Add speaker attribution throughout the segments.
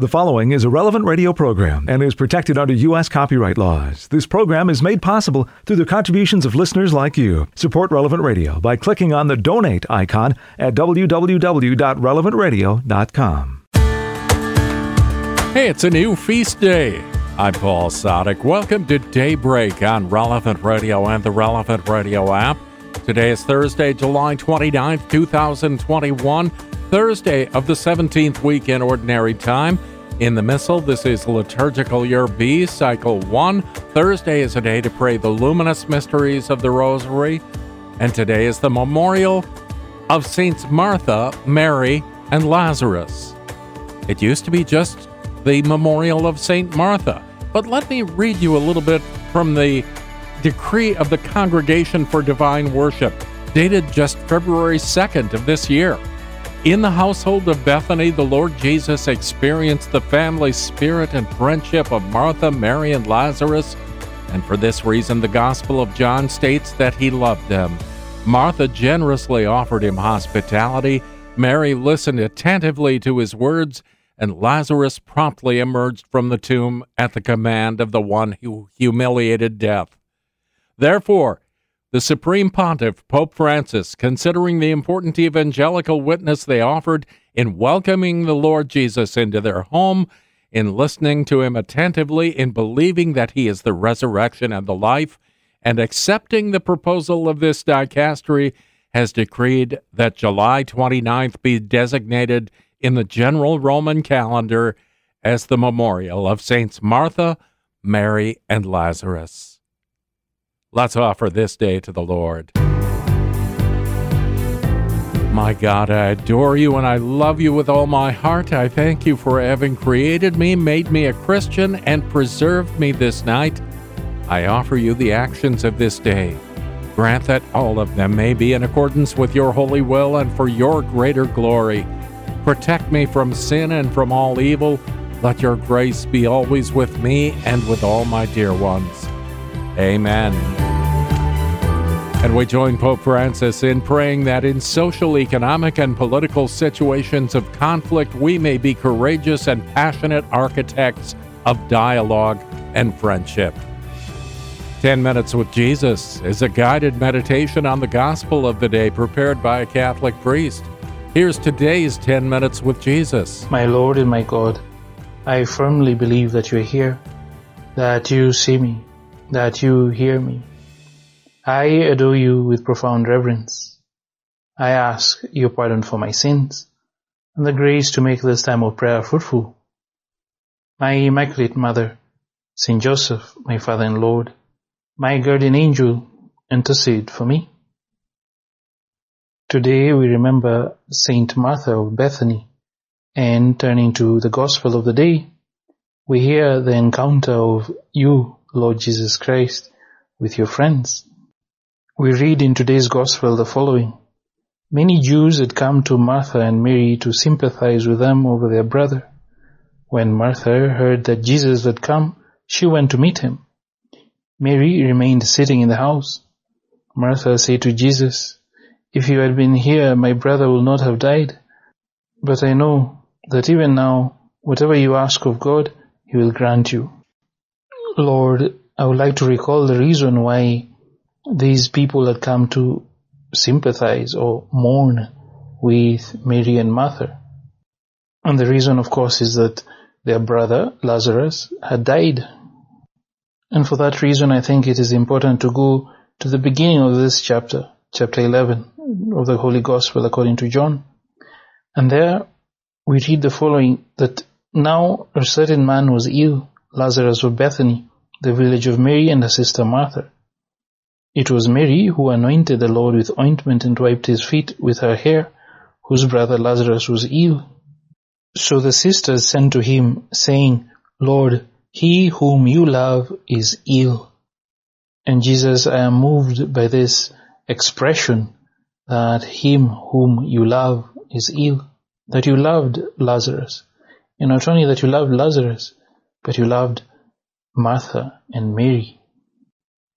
Speaker 1: The following is a relevant radio program and is protected under U.S. copyright laws. This program is made possible through the contributions of listeners like you. Support Relevant Radio by clicking on the donate icon at www.relevantradio.com.
Speaker 2: Hey, it's a new feast day. I'm Paul Sadek. Welcome to Daybreak on Relevant Radio and the Relevant Radio app. Today is Thursday, July 29th, 2021. Thursday of the 17th week in Ordinary Time. In the Missal, this is Liturgical Year B, Cycle 1. Thursday is a day to pray the luminous mysteries of the Rosary. And today is the memorial of Saints Martha, Mary, and Lazarus. It used to be just the memorial of Saint Martha. But let me read you a little bit from the decree of the Congregation for Divine Worship, dated just February 2nd of this year. In the household of Bethany, the Lord Jesus experienced the family spirit and friendship of Martha, Mary, and Lazarus, and for this reason, the Gospel of John states that he loved them. Martha generously offered him hospitality, Mary listened attentively to his words, and Lazarus promptly emerged from the tomb at the command of the one who humiliated death. Therefore, the Supreme Pontiff, Pope Francis, considering the important evangelical witness they offered in welcoming the Lord Jesus into their home, in listening to him attentively, in believing that he is the resurrection and the life, and accepting the proposal of this dicastery, has decreed that July 29th be designated in the general Roman calendar as the memorial of Saints Martha, Mary, and Lazarus. Let's offer this day to the Lord. My God, I adore you and I love you with all my heart. I thank you for having created me, made me a Christian, and preserved me this night. I offer you the actions of this day. Grant that all of them may be in accordance with your holy will and for your greater glory. Protect me from sin and from all evil. Let your grace be always with me and with all my dear ones. Amen. And we join Pope Francis in praying that in social, economic, and political situations of conflict, we may be courageous and passionate architects of dialogue and friendship. 10 Minutes with Jesus is a guided meditation on the gospel of the day prepared by a Catholic priest. Here's today's 10 Minutes with Jesus.
Speaker 3: My Lord and my God, I firmly believe that you are here, that you see me that you hear me. I adore you with profound reverence. I ask your pardon for my sins and the grace to make this time of prayer fruitful. My Immaculate Mother, Saint Joseph, my Father and Lord, my guardian angel, intercede for me. Today we remember Saint Martha of Bethany and turning to the Gospel of the day, we hear the encounter of you Lord Jesus Christ, with your friends. We read in today's Gospel the following. Many Jews had come to Martha and Mary to sympathize with them over their brother. When Martha heard that Jesus had come, she went to meet him. Mary remained sitting in the house. Martha said to Jesus, If you had been here, my brother would not have died. But I know that even now, whatever you ask of God, he will grant you. Lord, I would like to recall the reason why these people had come to sympathize or mourn with Mary and Martha. And the reason, of course, is that their brother, Lazarus, had died. And for that reason, I think it is important to go to the beginning of this chapter, chapter 11 of the Holy Gospel according to John. And there we read the following, that now a certain man was ill, Lazarus of Bethany, the village of Mary and her sister Martha. It was Mary who anointed the Lord with ointment and wiped his feet with her hair, whose brother Lazarus was ill. So the sisters sent to him, saying, Lord, he whom you love is ill. And Jesus, I am moved by this expression that him whom you love is ill, that you loved Lazarus. And not only that you loved Lazarus, but you loved Martha and Mary.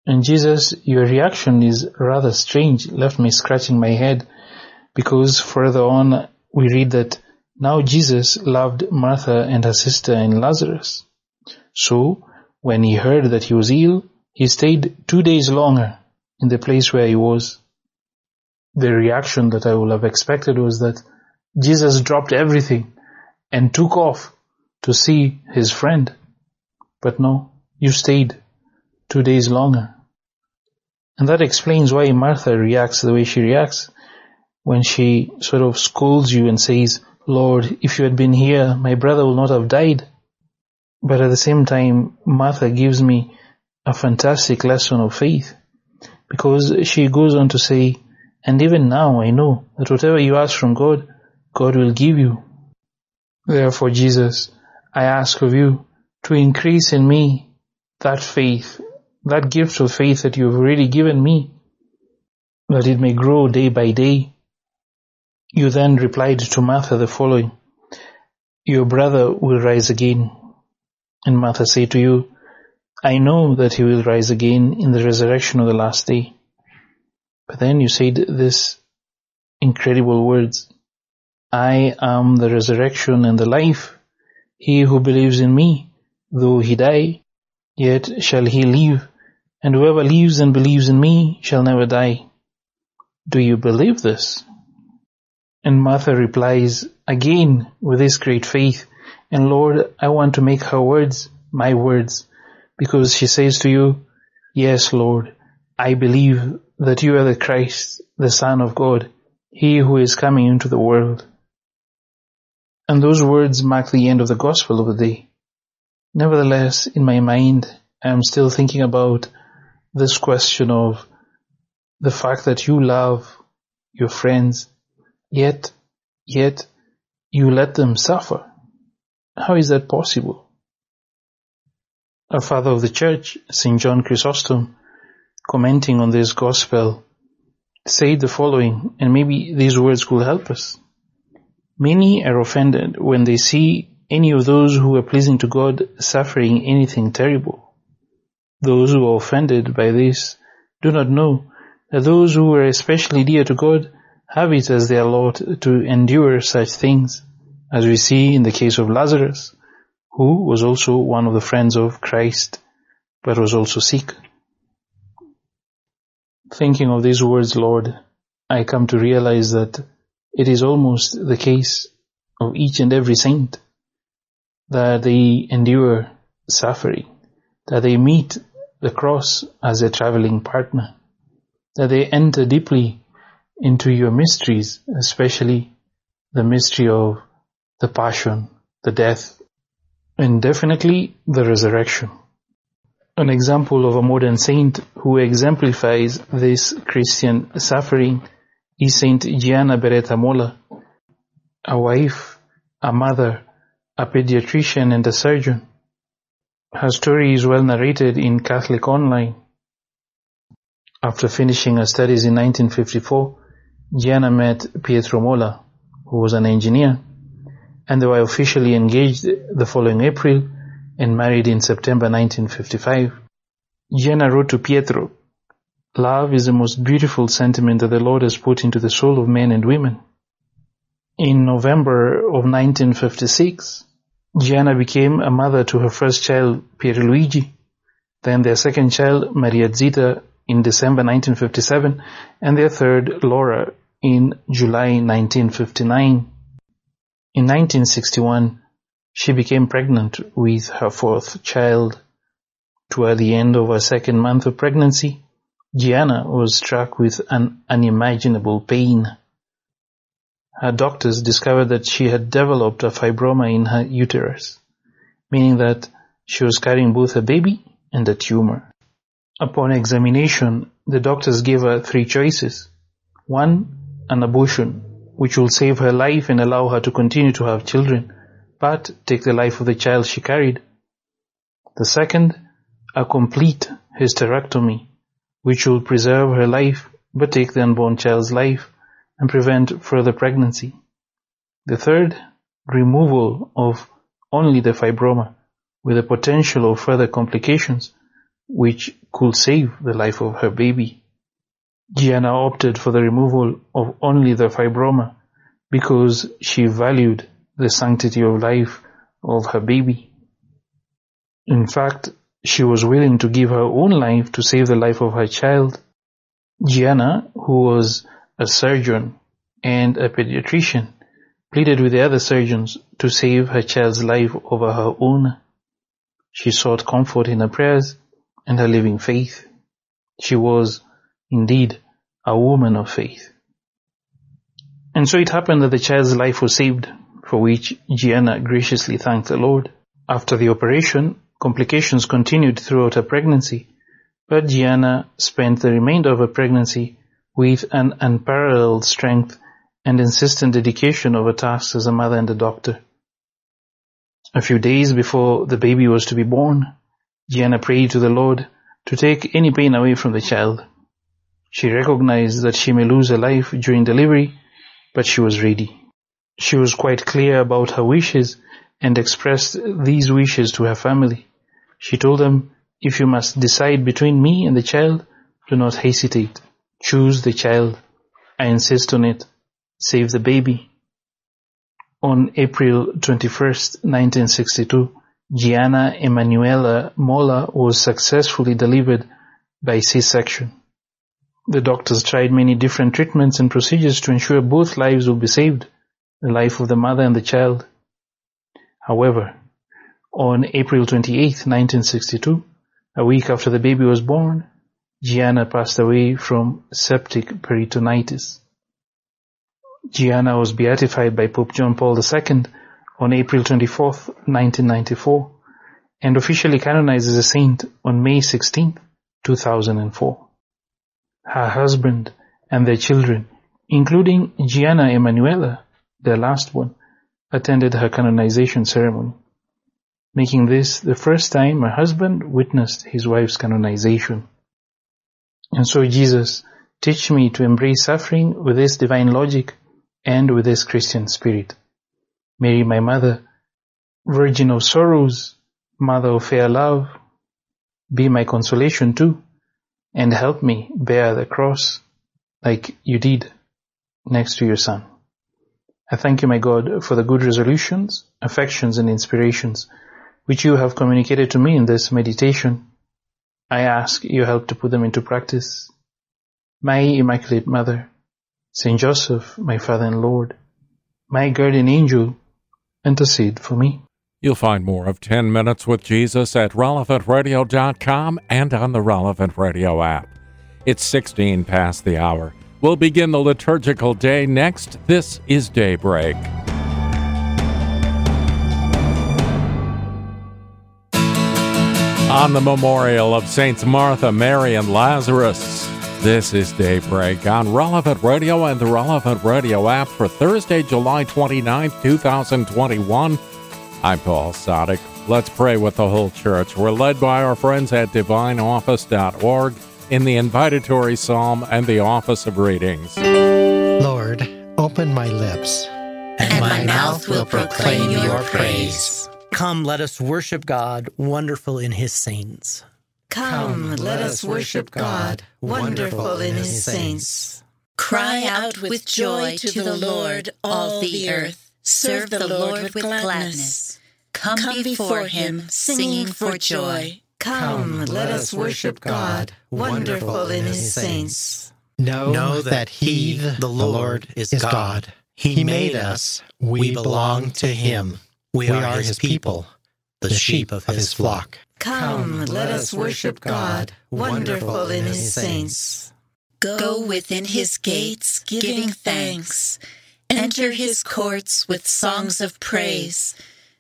Speaker 3: And Jesus, your reaction is rather strange, left me scratching my head because further on we read that Now Jesus loved Martha and her sister and Lazarus. So, when he heard that he was ill, he stayed two days longer in the place where he was. The reaction that I would have expected was that Jesus dropped everything and took off to see his friend. But no, you stayed two days longer. And that explains why Martha reacts the way she reacts when she sort of scolds you and says, Lord, if you had been here, my brother would not have died. But at the same time, Martha gives me a fantastic lesson of faith because she goes on to say, and even now I know that whatever you ask from God, God will give you. Therefore, Jesus, I ask of you to increase in me that faith, that gift of faith that you have already given me, that it may grow day by day. You then replied to Martha the following, Your brother will rise again. And Martha said to you, I know that he will rise again in the resurrection of the last day. But then you said this incredible words, I am the resurrection and the life. He who believes in me, though he die, yet shall he live, and whoever lives and believes in me shall never die. Do you believe this? And Martha replies again with this great faith, and Lord, I want to make her words my words, because she says to you, Yes, Lord, I believe that you are the Christ, the Son of God, He who is coming into the world. And those words mark the end of the gospel of the day. Nevertheless, in my mind, I am still thinking about this question of the fact that you love your friends, yet, yet you let them suffer. How is that possible? A father of the church, St. John Chrysostom, commenting on this gospel, said the following, and maybe these words will help us. Many are offended when they see any of those who are pleasing to God suffering anything terrible. Those who are offended by this do not know that those who are especially dear to God have it as their lot to endure such things, as we see in the case of Lazarus, who was also one of the friends of Christ, but was also sick. Thinking of these words, Lord, I come to realize that it is almost the case of each and every saint that they endure suffering, that they meet the cross as a traveling partner, that they enter deeply into your mysteries, especially the mystery of the passion, the death, and definitely the resurrection. An example of a modern saint who exemplifies this Christian suffering is Saint Gianna Beretta Molla, a wife, a mother, a pediatrician and a surgeon. Her story is well narrated in Catholic Online. After finishing her studies in 1954, Gianna met Pietro Molla, who was an engineer, and they were officially engaged the following April and married in September 1955. Gianna wrote to Pietro, Love is the most beautiful sentiment that the Lord has put into the soul of men and women. In November of 1956, Gianna became a mother to her first child, Pierluigi, then their second child, Maria Zita, in December 1957, and their third, Laura, in July 1959. In 1961, she became pregnant with her fourth child. Toward the end of her second month of pregnancy, Gianna was struck with an unimaginable pain. Her doctors discovered that she had developed a fibroma in her uterus, meaning that she was carrying both a baby and a tumor. Upon examination, the doctors gave her three choices. One, an abortion, which will save her life and allow her to continue to have children, but take the life of the child she carried. The second, a complete hysterectomy, which will preserve her life but take the unborn child's life and prevent further pregnancy. The third, removal of only the fibroma with the potential of further complications which could save the life of her baby. Gianna opted for the removal of only the fibroma because she valued the sanctity of life of her baby. In fact, she was willing to give her own life to save the life of her child. Gianna, who was a surgeon and a pediatrician, pleaded with the other surgeons to save her child's life over her own. She sought comfort in her prayers and her living faith. She was, indeed, a woman of faith. And so it happened that the child's life was saved, for which Gianna graciously thanked the Lord. After the operation, complications continued throughout her pregnancy, but Gianna spent the remainder of her pregnancy with an unparalleled strength and insistent dedication of her tasks as a mother and a doctor. A few days before the baby was to be born, Gianna prayed to the Lord to take any pain away from the child. She recognized that she may lose her life during delivery, but she was ready. She was quite clear about her wishes and expressed these wishes to her family. She told them, if you must decide between me and the child, do not hesitate. Choose the child. I insist on it. Save the baby. On April 21st, 1962, Gianna Emanuela Molla was successfully delivered by C-section. The doctors tried many different treatments and procedures to ensure both lives would be saved, the life of the mother and the child. However, on April 28, 1962, a week after the baby was born, Gianna passed away from septic peritonitis. Gianna was beatified by Pope John Paul II on April 24, 1994, and officially canonized as a saint on May 16, 2004. Her husband and their children, including Gianna Emanuela, their last one, attended her canonization ceremony, making this the first time her husband witnessed his wife's canonization. And so Jesus, teach me to embrace suffering with this divine logic and with this Christian spirit. Mary, my mother, Virgin of sorrows, Mother of fair love, be my consolation too, and help me bear the cross like you did next to your son. I thank you, my God, for the good resolutions, affections, and inspirations which you have communicated to me in this meditation. I ask your help to put them into practice. My Immaculate Mother, Saint Joseph, my Father and Lord, my guardian angel, intercede for me.
Speaker 2: You'll find more of 10 Minutes with Jesus at relevantradio.com and on the Relevant Radio app. It's 16 past the hour. We'll begin the liturgical day next. This is Daybreak. On the memorial of Saints Martha, Mary, and Lazarus, this is Daybreak on Relevant Radio and the Relevant Radio app for Thursday, July 29th, 2021. I'm Paul Sadek. Let's pray with the whole church. We're led by our friends at divineoffice.org in the invitatory psalm and the office of readings.
Speaker 4: Lord, open my lips,
Speaker 5: and my mouth will proclaim your praise.
Speaker 6: Come, let us worship God, wonderful in his saints.
Speaker 5: Come, let us worship God, wonderful in his saints. Cry out with joy to the Lord, all the earth. Serve the Lord with gladness. Come before him, singing for joy. Come, let us worship God, wonderful in his saints.
Speaker 4: Know, know that he, the Lord, is God. He made us. We belong to him. We are his people, the sheep of his flock.
Speaker 5: Come, let us worship God, wonderful in his saints. Go within his gates, giving thanks. Enter his courts with songs of praise.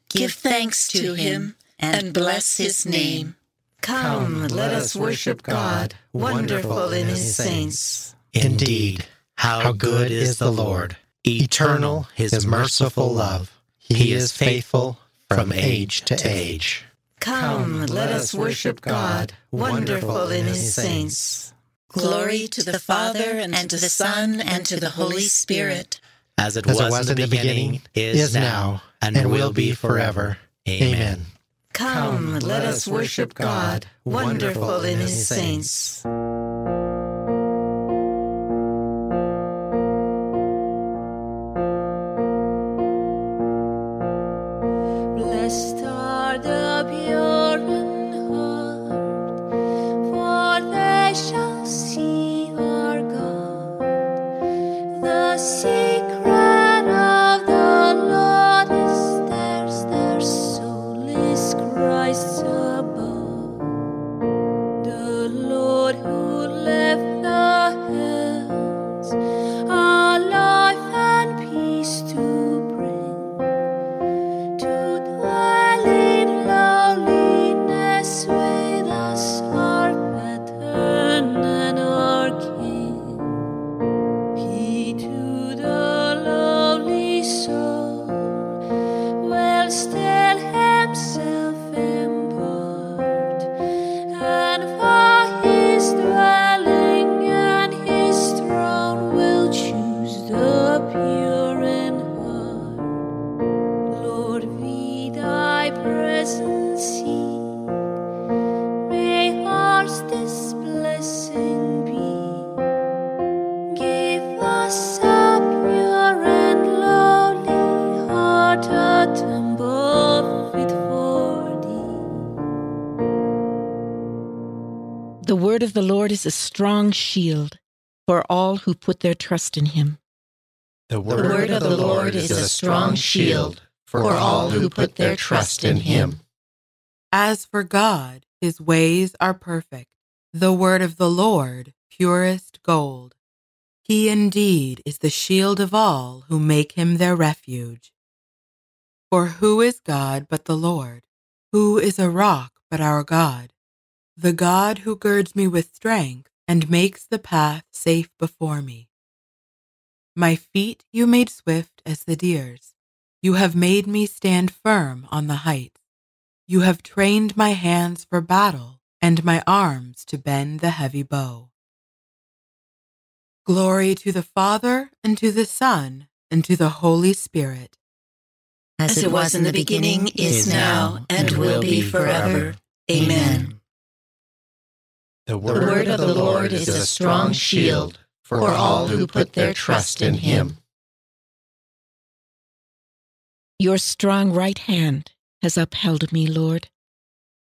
Speaker 5: Give thanks to him and bless his name. Come, let us worship God, wonderful in his saints.
Speaker 4: Indeed, how good is the Lord, eternal his merciful love. He is faithful from age to age.
Speaker 5: Come, let us worship God, wonderful in his saints. Glory to the Father, and to the Son, and to the Holy Spirit.
Speaker 4: As it, As was, it was in the beginning, is now, and, and will be forever. Amen.
Speaker 5: Come, let us worship God, wonderful in his saints.
Speaker 7: Lord is a strong shield for all who put their trust in him.
Speaker 4: The
Speaker 5: The word of the Lord is a strong shield for all who put their trust in him.
Speaker 8: As for God, his ways are perfect. The word of the Lord, purest gold. He indeed is the shield of all who make him their refuge. For who is God but the Lord? Who is a rock but our God? The God who girds me with strength and makes the path safe before me. My feet you made swift as the deer's. You have made me stand firm on the heights. You have trained my hands for battle and my arms to bend the heavy bow. Glory to the Father, and to the Son, and to the Holy Spirit.
Speaker 5: As it was in the beginning, is now, and will be forever. Amen.
Speaker 4: The
Speaker 5: The word of the Lord is a strong shield for all who put their trust in him.
Speaker 7: Your strong right hand has upheld me, Lord.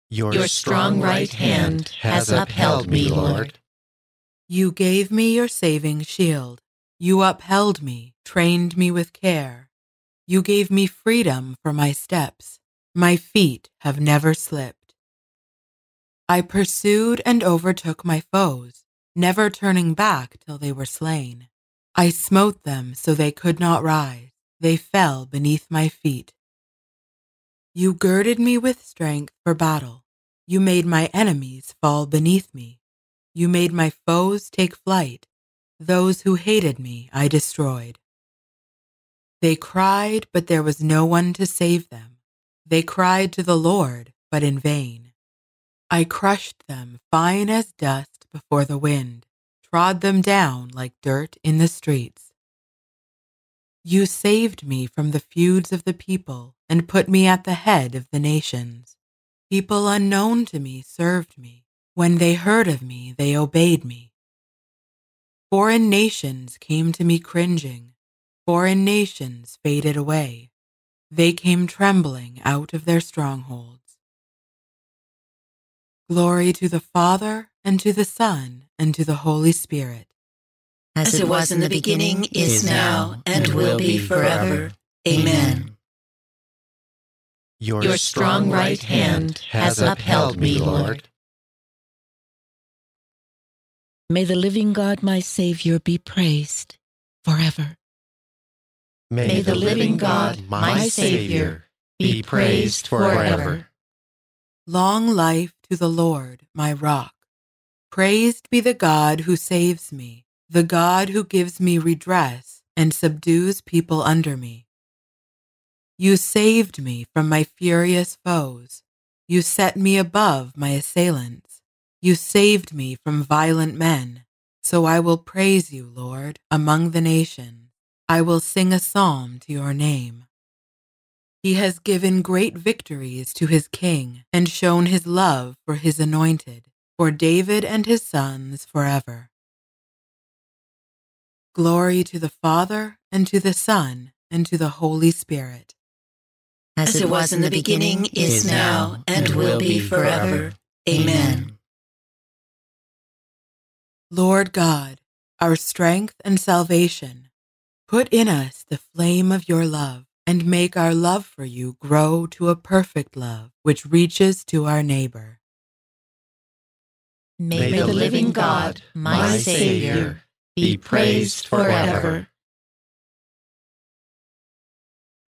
Speaker 5: Your strong right hand has upheld me, Lord.
Speaker 8: You gave me your saving shield. You upheld me, trained me with care. You gave me freedom for my steps. My feet have never slipped. I pursued and overtook my foes, never turning back till they were slain. I smote them so they could not rise. They fell beneath my feet. You girded me with strength for battle. You made my enemies fall beneath me. You made my foes take flight. Those who hated me I destroyed. They cried, but there was no one to save them. They cried to the Lord, but in vain. I crushed them fine as dust before the wind, trod them down like dirt in the streets. You saved me from the feuds of the people and put me at the head of the nations. People unknown to me served me. When they heard of me, they obeyed me. Foreign nations came to me cringing. Foreign nations faded away. They came trembling out of their strongholds. Glory to the Father, and to the Son, and to the Holy Spirit.
Speaker 5: As it was in the beginning, is now, and will be forever. Amen. Your strong right hand has upheld me, Lord.
Speaker 7: May the living God, my Savior, be praised forever.
Speaker 5: May the living God, my Savior, be praised forever.
Speaker 8: Long life to the Lord, my rock. Praised be the God who saves me, the God who gives me redress and subdues people under me. You saved me from my furious foes. You set me above my assailants. You saved me from violent men. So I will praise you, Lord, among the nations. I will sing a psalm to your name. He has given great victories to his king and shown his love for his anointed, for David and his sons forever. Glory to the Father, and to the Son, and to the Holy Spirit
Speaker 5: as it was in the beginning, is now, and will be forever. Amen.
Speaker 8: Lord God, our strength and salvation, put in us the flame of your love and make our love for you grow to a perfect love which reaches to our neighbor.
Speaker 5: May the living God, my Savior, be praised forever.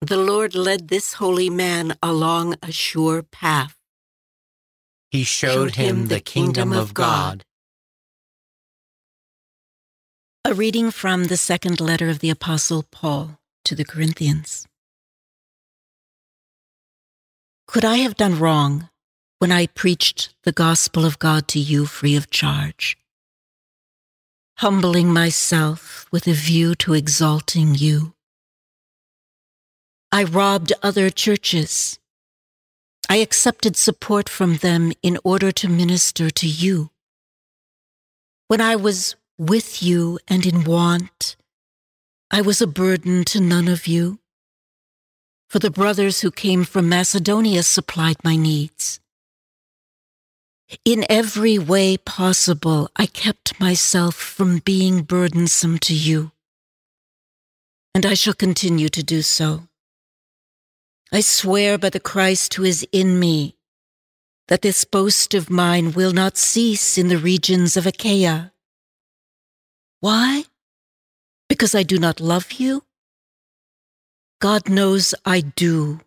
Speaker 9: The Lord led this holy man along a sure path.
Speaker 4: He showed him the kingdom of God.
Speaker 9: A reading from the second letter of the Apostle Paul to the Corinthians. Could I have done wrong when I preached the gospel of God to you free of charge? Humbling myself with a view to exalting you. I robbed other churches. I accepted support from them in order to minister to you. When I was with you and in want, I was a burden to none of you. For the brothers who came from Macedonia supplied my needs. In every way possible, I kept myself from being burdensome to you. And I shall continue to do so. I swear by the Christ who is in me that this boast of mine will not cease in the regions of Achaia. Why? Because I do not love you? God knows I do.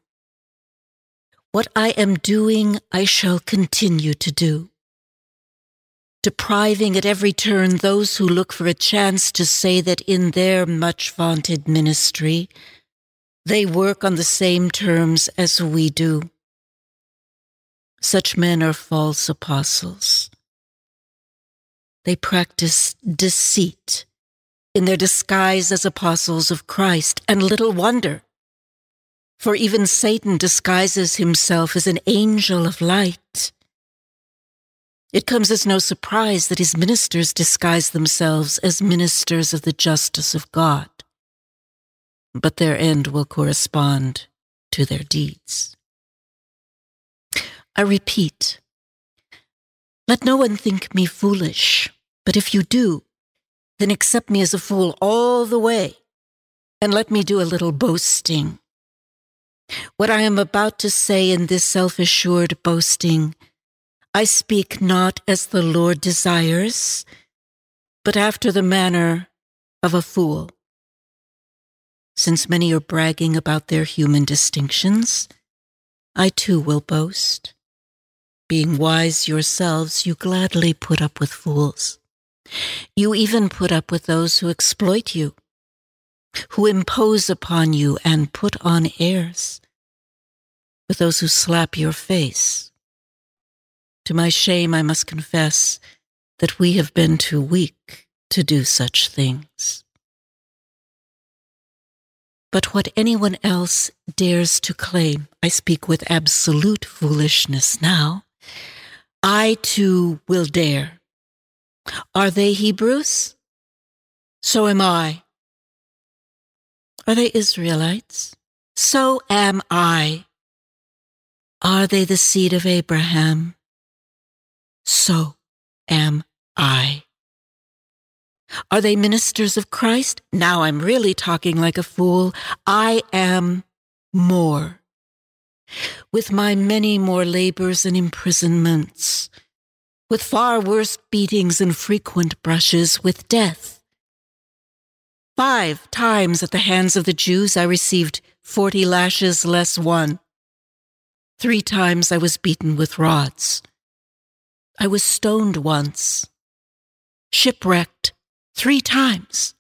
Speaker 9: What I am doing, I shall continue to do. Depriving at every turn those who look for a chance to say that in their much vaunted ministry, they work on the same terms as we do. Such men are false apostles. They practice deceit in their disguise as apostles of Christ, and little wonder. For even Satan disguises himself as an angel of light. It comes as no surprise that his ministers disguise themselves as ministers of the justice of God but their end will correspond to their deeds. I repeat, let no one think me foolish, but if you do, then accept me as a fool all the way, and let me do a little boasting. What I am about to say in this self assured boasting, I speak not as the Lord desires, but after the manner of a fool. Since many are bragging about their human distinctions, I too will boast. Being wise yourselves, you gladly put up with fools. You even put up with those who exploit you, who impose upon you and put on airs, with those who slap your face. To my shame, I must confess that we have been too weak to do such things. But what anyone else dares to claim, I speak with absolute foolishness now, I too will dare. Are they Hebrews? So am I. Are they Israelites? So am I. Are they the seed of Abraham? So am I. Are they ministers of Christ? Now I'm really talking like a fool. I am more. With my many more labors and imprisonments, with far worse beatings and frequent brushes with death. Five times at the hands of the Jews I received forty lashes less one. Three times I was beaten with rods. I was stoned once, shipwrecked three times.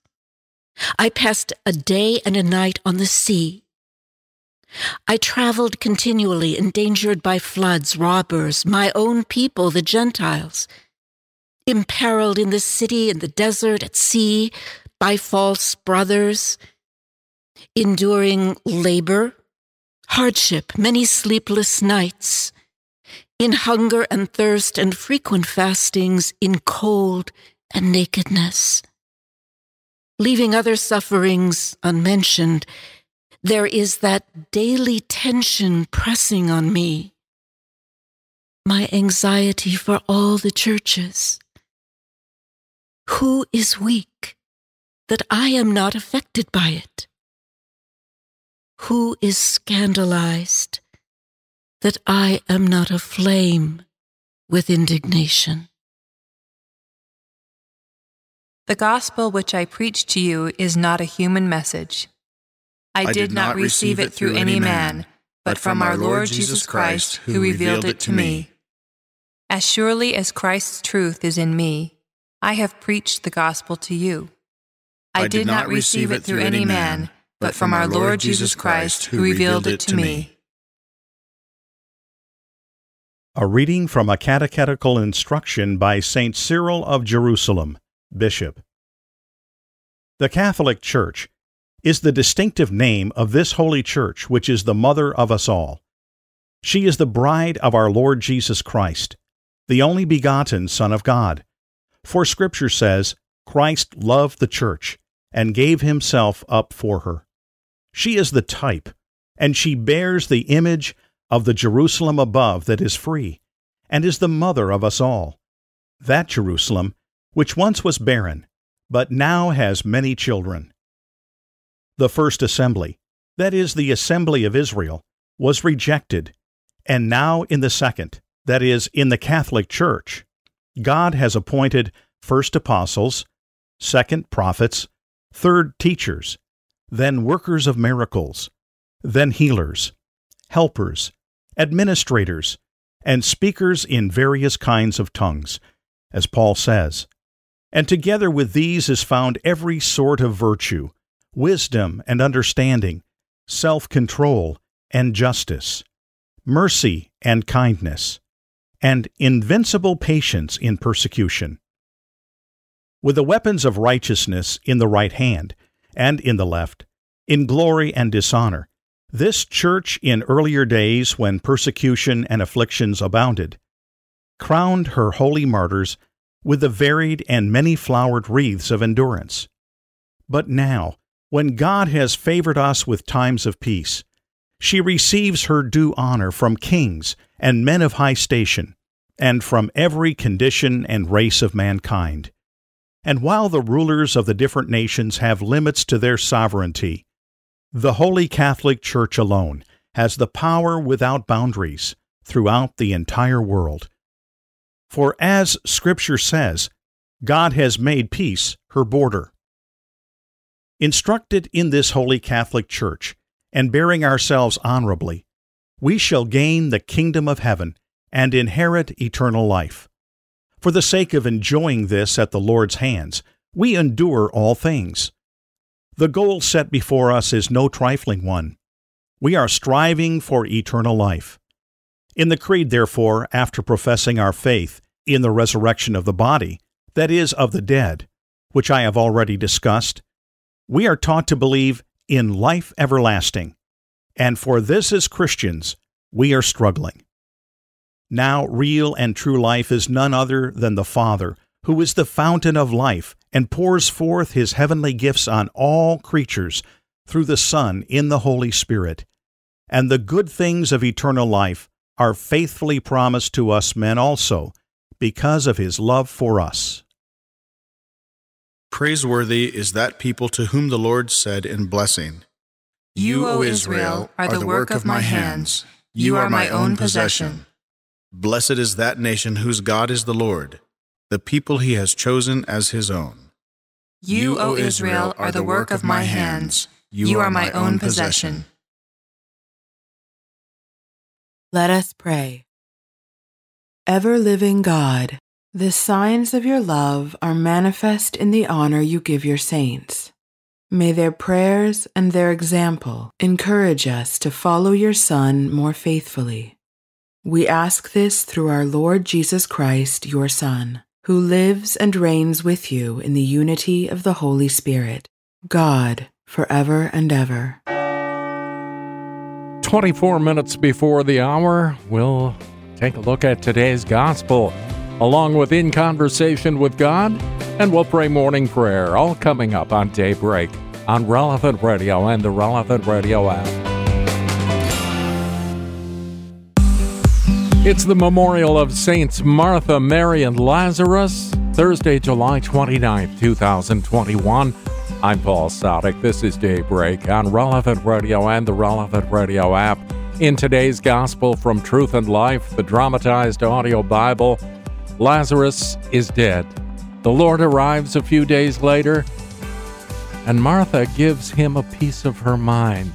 Speaker 9: I passed a day and a night on the sea. I traveled continually, endangered by floods, robbers, my own people, the Gentiles, imperiled in the city, in the desert, at sea, by false brothers, enduring labor, hardship, many sleepless nights, in hunger and thirst and frequent fastings, in cold and nakedness. Leaving other sufferings unmentioned, there is that daily tension pressing on me. My anxiety for all the churches. Who is weak that I am not affected by it? Who is scandalized that I am not aflame with indignation?
Speaker 10: The gospel which I preach to you is not a human message. I, I did, not receive it through any man, but from our Lord Jesus Christ, who revealed it to me. As surely as Christ's truth is in me, I have preached the gospel to you. I did not receive it through any man, but from our Lord Jesus Christ, who revealed it to me.
Speaker 11: A reading from a catechetical instruction by St. Cyril of Jerusalem, Bishop. The Catholic Church is the distinctive name of this holy church, which is the mother of us all. She is the bride of our Lord Jesus Christ, the only begotten Son of God. For Scripture says, Christ loved the church and gave himself up for her. She is the type, and she bears the image of the Jerusalem above that is free, and is the mother of us all. That Jerusalem, which once was barren, but now has many children. The first assembly, that is, the assembly of Israel, was rejected, and now in the second, that is, in the Catholic Church, God has appointed first apostles, second prophets, third teachers, then workers of miracles, then healers, helpers, administrators, and speakers in various kinds of tongues, as Paul says. And together with these is found every sort of virtue, wisdom and understanding, self control and justice, mercy and kindness, and invincible patience in persecution. With the weapons of righteousness in the right hand and in the left, in glory and dishonor, this church in earlier days when persecution and afflictions abounded, crowned her holy martyrs with the varied and many flowered wreaths of endurance. But now, when God has favored us with times of peace, she receives her due honor from kings and men of high station, and from every condition and race of mankind. And while the rulers of the different nations have limits to their sovereignty, the Holy Catholic Church alone has the power without boundaries throughout the entire world. For as Scripture says, God has made peace her border. Instructed in this Holy Catholic Church, and bearing ourselves honorably, we shall gain the kingdom of heaven and inherit eternal life. For the sake of enjoying this at the Lord's hands, we endure all things. The goal set before us is no trifling one. We are striving for eternal life. In the Creed, therefore, after professing our faith in the resurrection of the body, that is, of the dead, which I have already discussed, we are taught to believe in life everlasting, and for this as Christians we are struggling. Now, real and true life is none other than the Father, who is the fountain of life and pours forth his heavenly gifts on all creatures through the Son in the Holy Spirit. And the good things of eternal life are faithfully promised to us men also, because of his love for us.
Speaker 12: Praiseworthy is that people to whom the Lord said in blessing,
Speaker 10: You, O Israel, are the work of my hands. You are my own possession.
Speaker 12: Blessed is that nation whose God is the Lord, the people he has chosen as his own.
Speaker 10: You, O Israel, are the work of my hands. You are my own possession.
Speaker 8: Let us pray. Ever living God, the signs of your love are manifest in the honor you give your saints. May their prayers and their example encourage us to follow your Son more faithfully. We ask this through our Lord Jesus Christ, your Son, who lives and reigns with you in the unity of the Holy Spirit, God, forever and ever.
Speaker 2: 24 minutes before the hour, we'll take a look at today's gospel, along with In Conversation with God, and we'll pray morning prayer, all coming up on Daybreak. on Relevant Radio and the Relevant Radio app. It's the memorial of Saints Martha, Mary, and Lazarus, Thursday, July 29th, 2021. I'm Paul Sadek. This is Daybreak on Relevant Radio and the Relevant Radio app. In today's Gospel from Truth and Life, the dramatized audio Bible, Lazarus is dead. The Lord arrives a few days later, and Martha gives him a piece of her mind.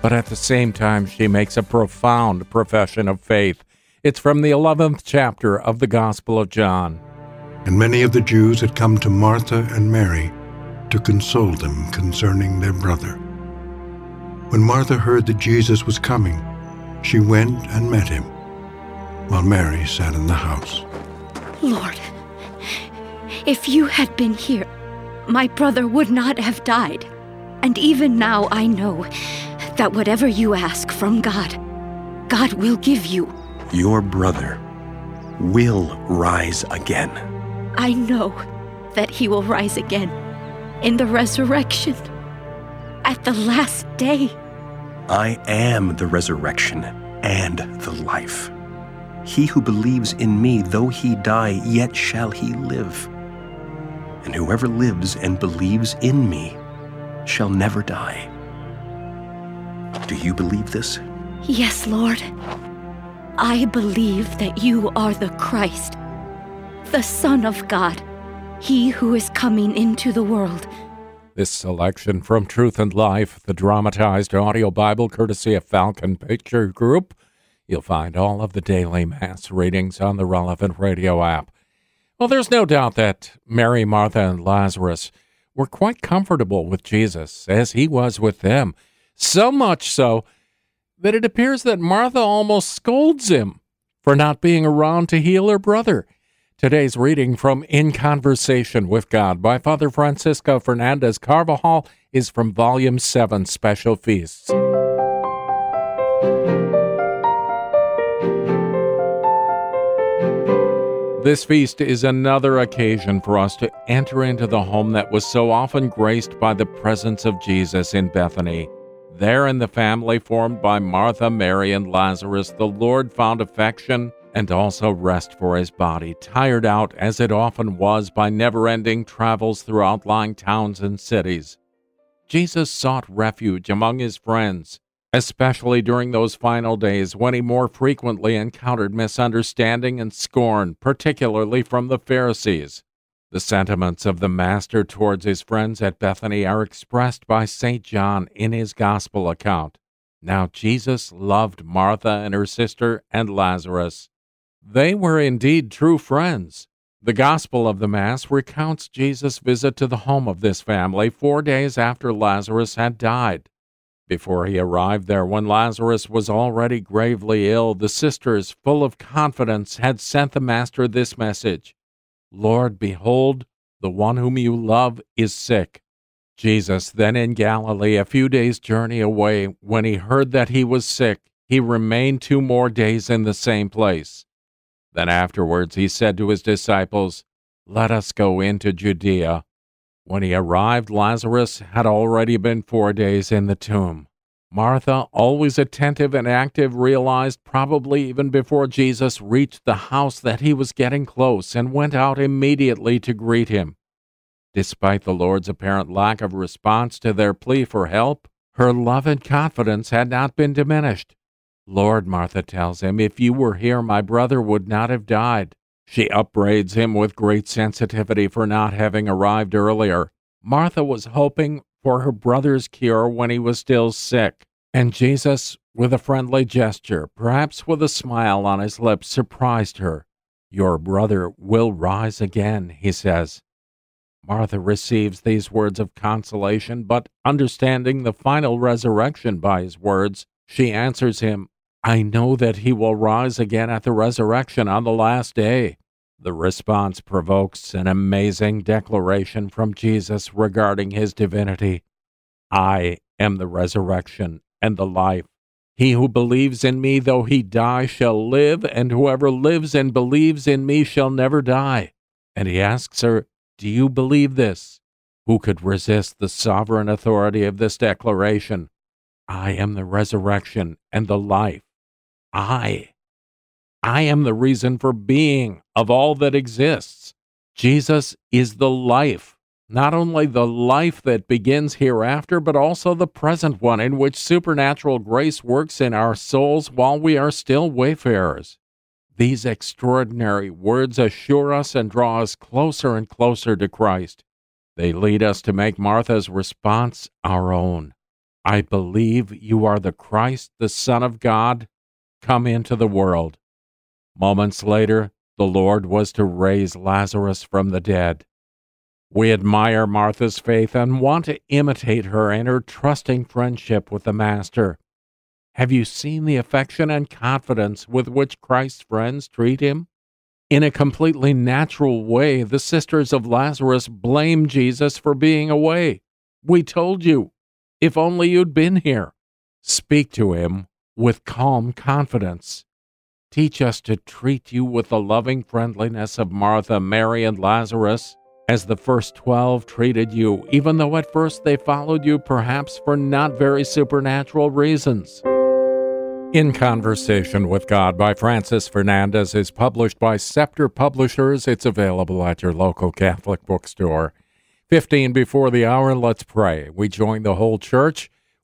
Speaker 2: But at the same time, she makes a profound profession of faith. It's from the 11th chapter of the Gospel of John.
Speaker 13: And many of the Jews had come to Martha and Mary to console them concerning their brother. When Martha heard that Jesus was coming, she went and met him, while Mary sat in the house.
Speaker 14: Lord, if you had been here, my brother would not have died. And even now I know that whatever you ask from God, God will give you.
Speaker 15: Your brother will rise again.
Speaker 14: I know that he will rise again in the resurrection at the last day.
Speaker 15: I am the resurrection and the life. He who believes in me, though he die, yet shall he live. And whoever lives and believes in me shall never die. Do you believe this?
Speaker 14: Yes, Lord. I believe that you are the Christ, the Son of God, he who is coming into the world.
Speaker 2: This selection from Truth and Life, the dramatized audio Bible courtesy of Falcon Picture Group. You'll find all of the daily Mass readings on the relevant radio app. Well, there's no doubt that Mary, Martha, and Lazarus were quite comfortable with Jesus as he was with them. So much so that it appears that Martha almost scolds him for not being around to heal her brother. Today's reading from In Conversation with God by Father Francisco Fernandez Carvajal is from Volume 7 Special Feasts. This feast is another occasion for us to enter into the home that was so often graced by the presence of Jesus in Bethany. There, in the family formed by Martha, Mary, and Lazarus, the Lord found affection and also rest for his body, tired out as it often was by never ending travels through outlying towns and cities. Jesus sought refuge among his friends, especially during those final days when he more frequently encountered misunderstanding and scorn, particularly from the Pharisees. The sentiments of the Master towards his friends at Bethany are expressed by St. John in his Gospel account. Now Jesus loved Martha and her sister and Lazarus. They were indeed true friends. The Gospel of the Mass recounts Jesus' visit to the home of this family four days after Lazarus had died. Before he arrived there, when Lazarus was already gravely ill, the sisters, full of confidence, had sent the Master this message Lord, behold, the one whom you love is sick. Jesus, then in Galilee, a few days' journey away, when he heard that he was sick, he remained two more days in the same place. Then afterwards he said to his disciples, Let us go into Judea. When he arrived, Lazarus had already been four days in the tomb. Martha, always attentive and active, realized probably even before Jesus reached the house that he was getting close and went out immediately to greet him. Despite the Lord's apparent lack of response to their plea for help, her love and confidence had not been diminished. Lord, Martha tells him, if you were here, my brother would not have died. She upbraids him with great sensitivity for not having arrived earlier. Martha was hoping for her brother's cure when he was still sick. And Jesus, with a friendly gesture, perhaps with a smile on his lips, surprised her. Your brother will rise again, he says. Martha receives these words of consolation, but understanding the final resurrection by his words, she answers him, I know that he will rise again at the resurrection on the last day. The response provokes an amazing declaration from Jesus regarding his divinity. I am the resurrection and the life. He who believes in me, though he die, shall live, and whoever lives and believes in me shall never die. And he asks her, Do you believe this? Who could resist the sovereign authority of this declaration? I am the resurrection and the life. I. I am the reason for being of all that exists. Jesus is the life, not only the life that begins hereafter, but also the present one in which supernatural grace works in our souls while we are still wayfarers. These extraordinary words assure us and draw us closer and closer to Christ. They lead us to make Martha's response our own. I believe you are the Christ, the Son of God, come into the world. Moments later, the Lord was to raise Lazarus from the dead. We admire Martha's faith and want to imitate her in her trusting friendship with the Master. Have you seen the affection and confidence with which Christ's friends treat him? In a completely natural way, the sisters of Lazarus blame Jesus for being away. We told you. If only you'd been here. Speak to him with calm confidence. Teach us to treat you with the loving friendliness of Martha, Mary, and Lazarus, as the first twelve treated you, even though at first they followed you perhaps for not very supernatural reasons. In Conversation with God by Francis Fernandez is published by Scepter Publishers. It's available at your local Catholic bookstore. 15 before the hour, let's pray. We join the whole church.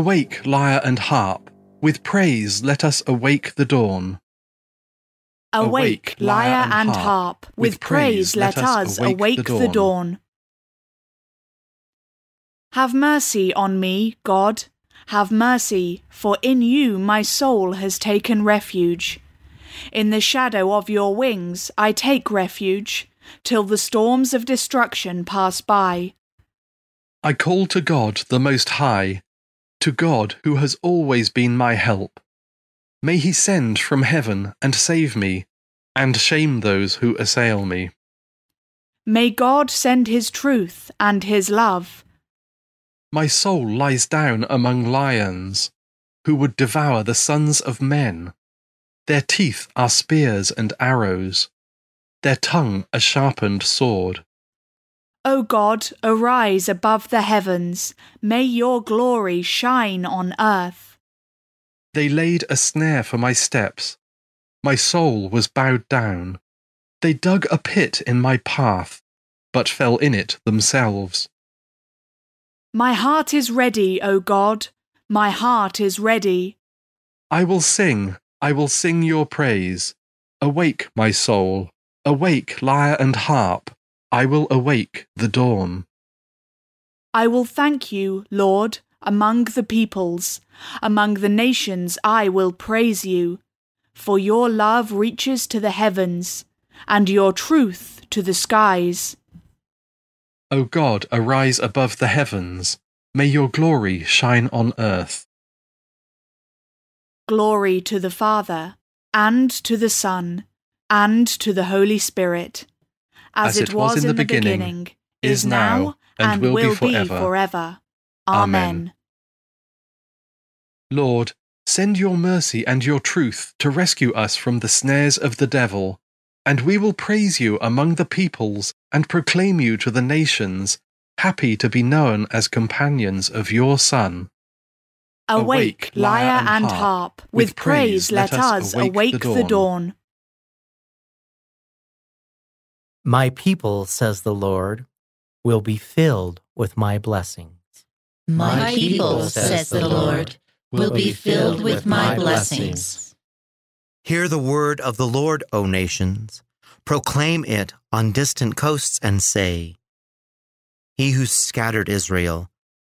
Speaker 16: Awake, lyre and harp, with praise let us awake the dawn.
Speaker 17: Awake, lyre and harp, with praise let us awake the dawn. Have mercy on me, God, have mercy, for in you my soul has taken refuge. In the shadow of your wings I take refuge, till the storms of destruction pass by.
Speaker 16: I call to God the Most High, to God who has always been my help. May he send from heaven and save me, and shame those who assail me.
Speaker 17: May God send his truth and his love.
Speaker 16: My soul lies down among lions, who would devour the sons of men. Their teeth are spears and arrows, their tongue a sharpened sword.
Speaker 17: O God, arise above the heavens, may your glory shine on earth.
Speaker 16: They laid a snare for my steps. My soul was bowed down. They dug a pit in my path, but fell in it themselves.
Speaker 17: My heart is ready, O God. My heart is ready.
Speaker 16: I will sing, I will sing your praise. Awake, my soul. Awake, lyre and harp. I will awake the dawn.
Speaker 17: I will thank you, Lord, among the peoples. Among the nations I will praise you. For your love reaches to the heavens, and your truth to the skies.
Speaker 16: O God, arise above the heavens. May your glory shine on earth.
Speaker 17: Glory to the Father, and to the Son, and to the Holy Spirit, as, it, was, in the beginning, is now, and, will, be forever. Amen.
Speaker 16: Lord, send your mercy and your truth to rescue us from the snares of the devil, and we will praise you among the peoples and proclaim you to the nations, happy to be known as companions of your Son.
Speaker 17: Awake, lyre and harp, with praise let us awake the dawn.
Speaker 18: My people, says the Lord, will be filled with my blessings.
Speaker 4: My people, says the Lord, will be filled with my blessings.
Speaker 19: Hear the word of the Lord, O nations. Proclaim it on distant coasts and say, He who scattered Israel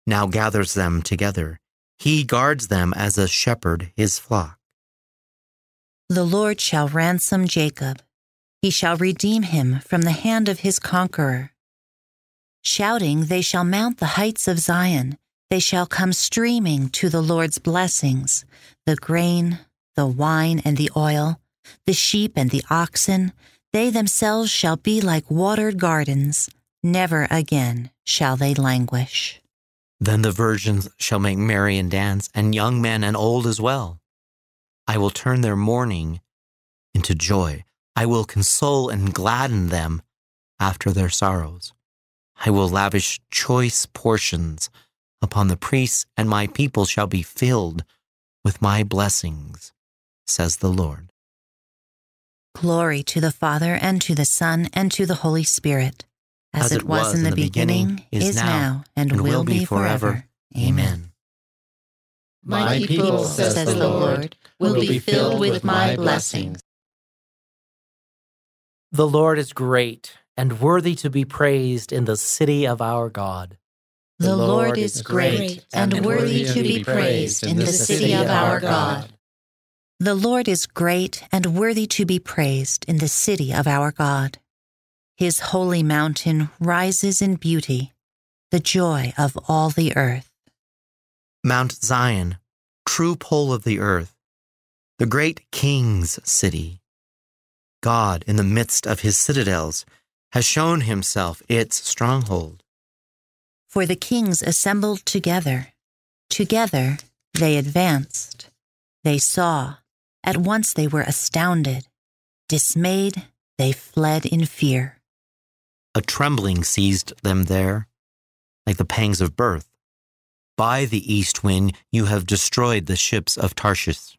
Speaker 19: now gathers them together. He guards them as a shepherd his flock.
Speaker 5: The Lord shall ransom Jacob. He shall redeem him from the hand of his conqueror. Shouting, they shall mount the heights of Zion. They shall come streaming to the Lord's blessings the grain, the wine, and the oil, the sheep and the oxen. They themselves shall be like watered gardens. Never again shall they languish.
Speaker 19: Then the virgins shall make merry and dance, and young men and old as well. I will turn their mourning into joy. I will console and gladden them after their sorrows. I will lavish choice portions upon the priests, and my people shall be filled with my blessings, says the Lord.
Speaker 5: Glory to the Father, and to the Son, and to the Holy Spirit, as, as it, was, was in the beginning, beginning is now, and, and will be forever. Amen.
Speaker 4: My people, says the Lord, will be filled with my blessings.
Speaker 18: The Lord is great and worthy to be praised in the city of our God.
Speaker 4: The Lord is great and worthy to be praised in the city of our God.
Speaker 5: The Lord is great and worthy to be praised in the city of our God. His holy mountain rises in beauty, the joy of all the earth.
Speaker 19: Mount Zion, true pole of the earth, the great king's city. God, in the midst of his citadels, has shown himself its stronghold
Speaker 5: for the kings assembled together. Together they advanced. They saw. At once they were astounded. Dismayed, they fled in fear.
Speaker 19: A trembling seized them there, like the pangs of birth. By the east wind you have destroyed the ships of Tarshish.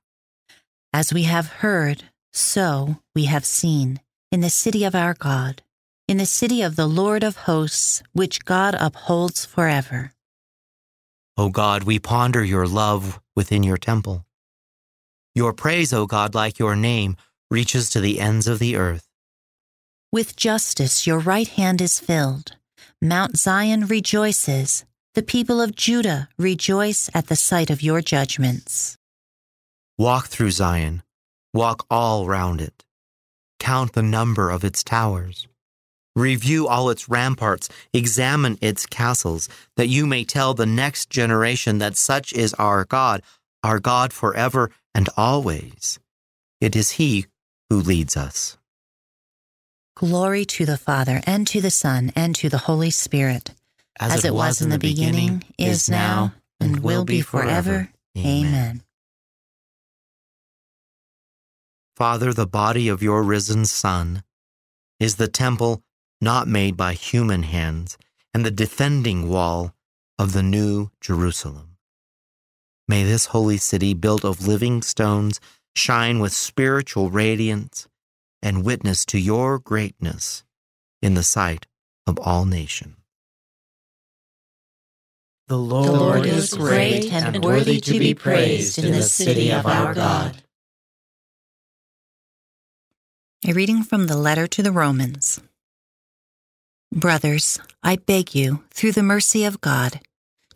Speaker 5: As we have heard, so we have seen in the city of our God in the city of the Lord of hosts, which God upholds forever.
Speaker 19: O God, we ponder your love within your temple. Your praise, O God, like your name, reaches to the ends of the earth.
Speaker 5: With justice your right hand is filled. Mount Zion rejoices. The people of Judah rejoice at the sight of your judgments.
Speaker 19: Walk through Zion, walk all round it. Count the number of its towers. Review all its ramparts, examine its castles, that you may tell the next generation that such is our God, our God forever and always. It is He who leads us.
Speaker 5: Glory to the Father, and to the Son, and to the Holy Spirit, as, as it, was, was in the beginning, beginning is now, and will be forever. Amen. Amen.
Speaker 19: Father, the body of your risen Son is the temple not made by human hands, and the defending wall of the new Jerusalem. May this holy city, built of living stones, shine with spiritual radiance and witness to your greatness in the sight of all nations.
Speaker 6: The
Speaker 9: The
Speaker 6: Lord,
Speaker 9: Lord is great and worthy to be praised in the city of our God.
Speaker 5: A reading from the letter to the Romans. Brothers, I beg you, through the mercy of God,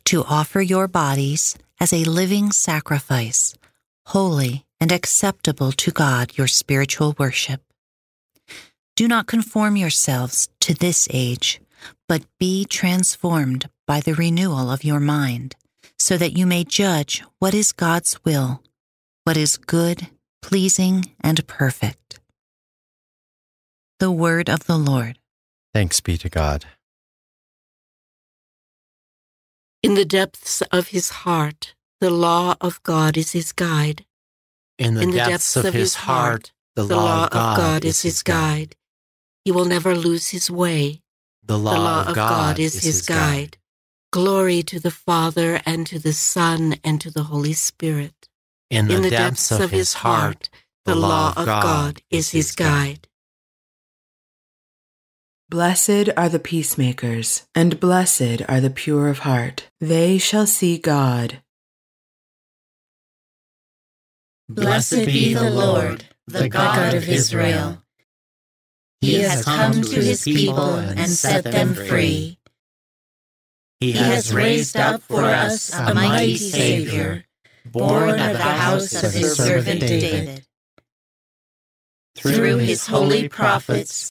Speaker 5: to offer your bodies as a living sacrifice, holy and acceptable to God, your spiritual worship. Do not conform yourselves to this age, but be transformed by the renewal of your mind, so that you may judge what is God's will, what is good, pleasing, and perfect. The word of the Lord.
Speaker 20: Thanks be to God.
Speaker 9: In the depths of his heart, the law of God is his guide.
Speaker 19: In the, depths, of his heart, the, law, of God, is his guide.
Speaker 9: He will never lose his way.
Speaker 19: The law,
Speaker 9: the law
Speaker 19: of God,
Speaker 9: is his guide. Glory to the Father, and to the Son, and to the Holy Spirit.
Speaker 19: In the, depths, of his heart,
Speaker 9: the law of God is his guide.
Speaker 8: Blessed are the peacemakers, and blessed are the pure of heart. They shall see God.
Speaker 5: Blessed be the Lord, the God of Israel. He has come to his people and set them free. He has raised up for us a mighty Savior, born of the house of his servant David. Through his holy prophets,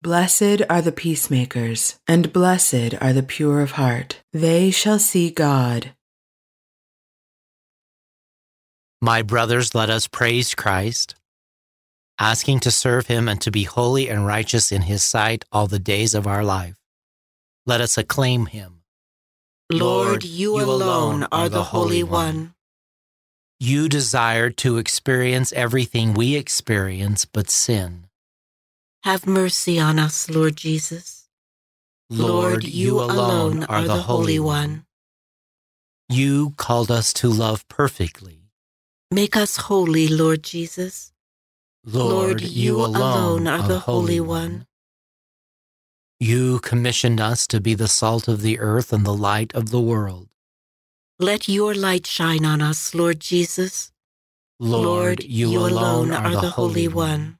Speaker 8: Blessed are the peacemakers, and blessed are the pure of heart. They shall see God.
Speaker 19: My brothers, let us praise Christ, asking to serve him and to be holy and righteous in his sight all the days of our life. Let us acclaim him.
Speaker 9: Lord, you alone are the Holy One.
Speaker 19: You desire to experience everything we experience but sin.
Speaker 9: Have mercy on us, Lord Jesus. Lord, you alone are the Holy One.
Speaker 19: You called us to love perfectly.
Speaker 9: Make us holy, Lord Jesus.
Speaker 19: Lord, you alone are the Holy One. You commissioned us to be the salt of the earth and the light of the world.
Speaker 9: Let your light shine on us, Lord Jesus.
Speaker 19: Lord, you alone are the Holy
Speaker 9: One.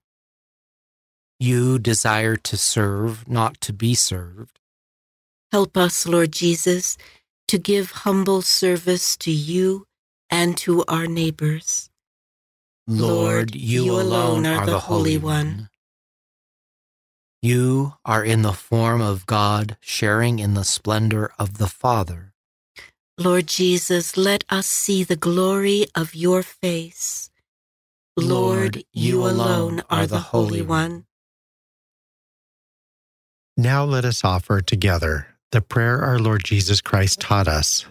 Speaker 19: You desire to serve, not to be served.
Speaker 9: Help us, Lord Jesus, to give humble service to you and to our neighbors.
Speaker 19: Lord, you alone are the Holy One. You are in the form of God, sharing in the splendor of the Father.
Speaker 9: Lord Jesus, let us see the glory of your face. Lord, you alone are the Holy One.
Speaker 20: Now let us offer together the prayer our Lord Jesus Christ taught us.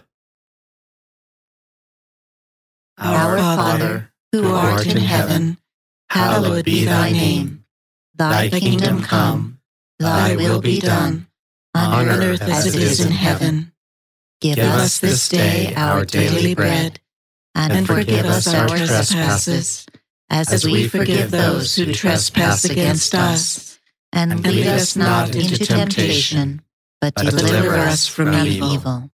Speaker 9: Our Father, who art in heaven, hallowed be thy name. Thy kingdom come, thy will be done,
Speaker 5: on earth as it is in heaven. Give us this day our daily bread, and forgive us our trespasses, as we forgive those who trespass against us. And lead us not into temptation, but deliver us from evil.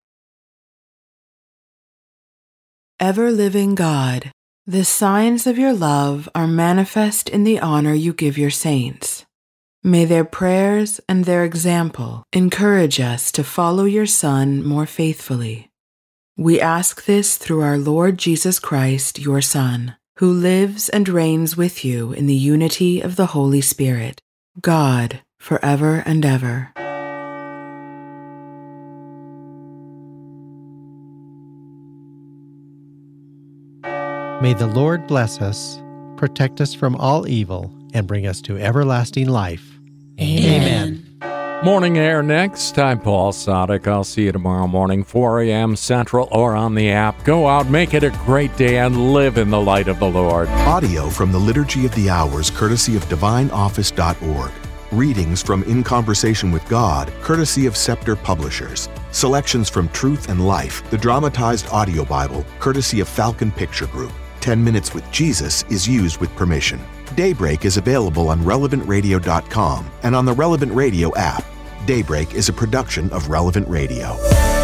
Speaker 8: Ever living God, the signs of your love are manifest in the honor you give your saints. May their prayers and their example encourage us to follow your Son more faithfully. We ask this through our Lord Jesus Christ, your Son, who lives and reigns with you in the unity of the Holy Spirit, God, forever and ever.
Speaker 20: May the Lord bless us, protect us from all evil, and bring us to everlasting life.
Speaker 2: Amen. Morning air next. I'm Paul Sadek. I'll see you tomorrow morning, 4 a.m. Central or on the app. Go out, make it a great day, and live in the light of the Lord.
Speaker 21: Audio from the Liturgy of the Hours, courtesy of DivineOffice.org. Readings from In Conversation with God, courtesy of Scepter Publishers. Selections from Truth and Life, the dramatized audio Bible, courtesy of Falcon Picture Group. 10 Minutes with Jesus is used with permission. Daybreak is available on relevantradio.com and on the Relevant Radio app. Daybreak is a production of Relevant Radio.